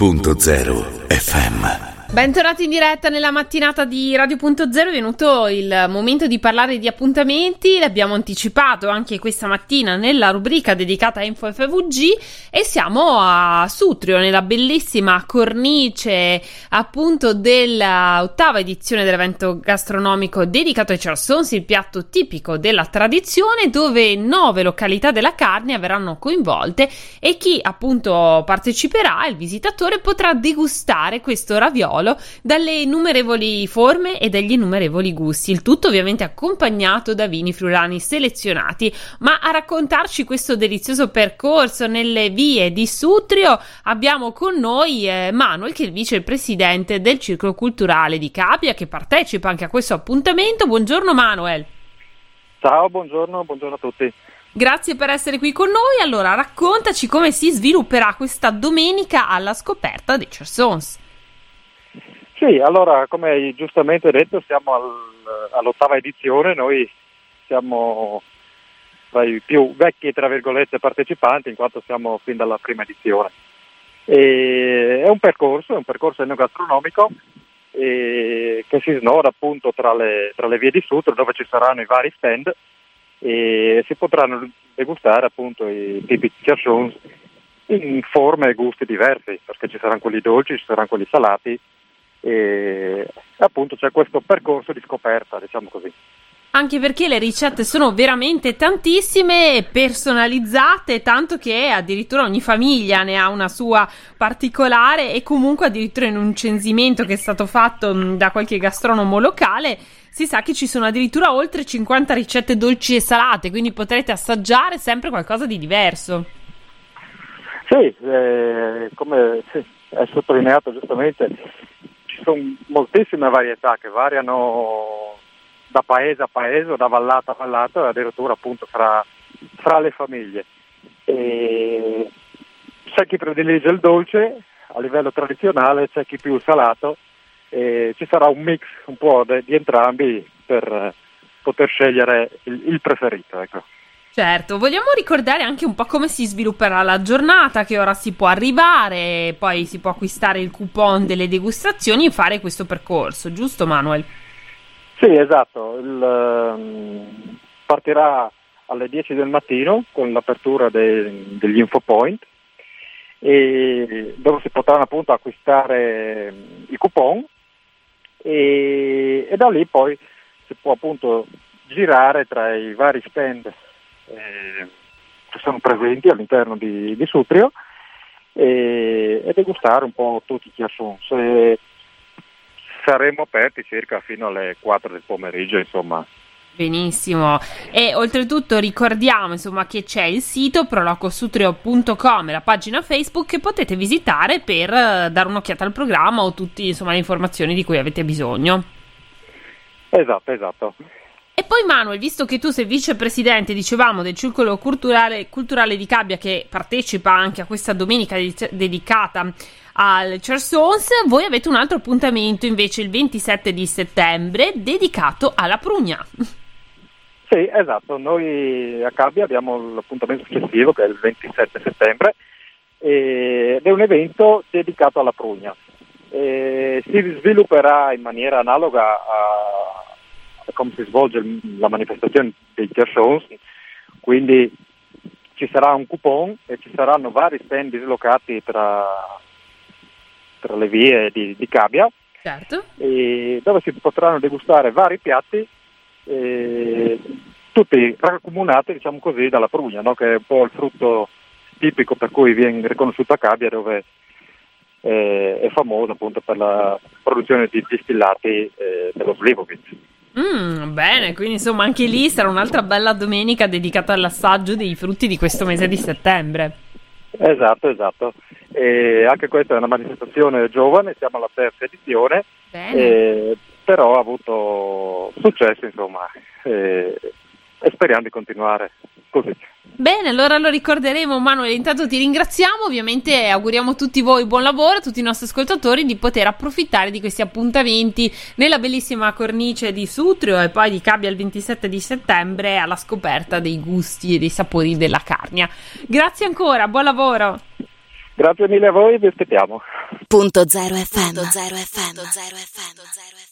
Radio.0 FM Bentornati in diretta nella mattinata di Radio.0, è venuto il momento di parlare di appuntamenti, l'abbiamo anticipato anche questa mattina nella rubrica dedicata a InfoFVG e siamo a Sutrio, nella bellissima cornice appunto dell'ottava edizione dell'evento gastronomico dedicato ai Charsons, il piatto tipico della tradizione dove nove località della carne verranno coinvolte e chi appunto parteciperà, il visitatore, potrà degustare questo raviolo ruolo dalle innumerevoli forme e dagli innumerevoli gusti, il tutto ovviamente accompagnato da vini friulani selezionati. Ma a raccontarci questo delizioso percorso nelle vie di Sutrio abbiamo con noi eh, Manuel, che è il vicepresidente del Circolo Culturale di Capia, che partecipa anche a questo appuntamento. Buongiorno Manuel. Ciao, buongiorno, buongiorno a tutti. Grazie per essere qui con noi. Allora, raccontaci come si svilupperà questa domenica alla scoperta dei Chersons. Sì, allora come hai giustamente detto siamo al, all'ottava edizione, noi siamo tra i più vecchi tra virgolette partecipanti in quanto siamo fin dalla prima edizione. E è un percorso, è un percorso enogastronomico che si snoda appunto tra le, tra le vie di Sutro dove ci saranno i vari stand e si potranno degustare appunto i tipi di in forme e gusti diversi perché ci saranno quelli dolci, ci saranno quelli salati e appunto c'è questo percorso di scoperta, diciamo così. Anche perché le ricette sono veramente tantissime e personalizzate, tanto che addirittura ogni famiglia ne ha una sua particolare e comunque addirittura in un censimento che è stato fatto da qualche gastronomo locale si sa che ci sono addirittura oltre 50 ricette dolci e salate, quindi potrete assaggiare sempre qualcosa di diverso. Sì, eh, come è sottolineato giustamente, ci sono moltissime varietà che variano da paese a paese, da vallata a vallata e addirittura appunto fra, fra le famiglie. E c'è chi predilige il dolce a livello tradizionale, c'è chi più il salato e ci sarà un mix un po' di entrambi per poter scegliere il, il preferito. Ecco. Certo, vogliamo ricordare anche un po' come si svilupperà la giornata, che ora si può arrivare, poi si può acquistare il coupon delle degustazioni e fare questo percorso, giusto Manuel? Sì, esatto, il, um, partirà alle 10 del mattino con l'apertura de, degli infopoint e dove si potranno appunto acquistare i coupon e, e da lì poi si può appunto girare tra i vari stand eh, che sono presenti all'interno di, di Sutrio e, e, degustare un po' tutti i chiassons. saremo aperti circa fino alle 4 del pomeriggio, insomma. Benissimo, e oltretutto ricordiamo insomma che c'è il sito prolocosutrio.com la pagina Facebook che potete visitare per uh, dare un'occhiata al programma o tutte le informazioni di cui avete bisogno. Esatto, esatto. E poi Manuel, visto che tu sei vicepresidente, dicevamo, del Circolo Culturale, Culturale di Cabbia che partecipa anche a questa domenica dedicata al Chersons, voi avete un altro appuntamento invece il 27 di settembre dedicato alla prugna. Sì, esatto, noi a Cabbia abbiamo l'appuntamento successivo che è il 27 settembre ed è un evento dedicato alla prugna. E si svilupperà in maniera analoga a come si svolge la manifestazione dei Gersons, quindi ci sarà un coupon e ci saranno vari stand dislocati tra, tra le vie di, di Cabia, certo. dove si potranno degustare vari piatti, eh, tutti raccomunati diciamo così, dalla prugna, no? che è un po' il frutto tipico per cui viene riconosciuto a Cabia, dove eh, è famoso appunto per la produzione di distillati eh, dello Slivovitz. Mm, bene, quindi insomma anche lì sarà un'altra bella domenica dedicata all'assaggio dei frutti di questo mese di settembre. Esatto, esatto. E anche questa è una manifestazione giovane, siamo alla terza edizione, eh, però ha avuto successo insomma eh, e speriamo di continuare così. Bene, allora lo ricorderemo Manuel, intanto ti ringraziamo, ovviamente auguriamo a tutti voi buon lavoro, a tutti i nostri ascoltatori di poter approfittare di questi appuntamenti nella bellissima cornice di Sutrio e poi di Cabbia il 27 di settembre alla scoperta dei gusti e dei sapori della carnia. Grazie ancora, buon lavoro! Grazie mille a voi, vi aspettiamo. Punto zero FM. Punto zero FM. Punto zero FM.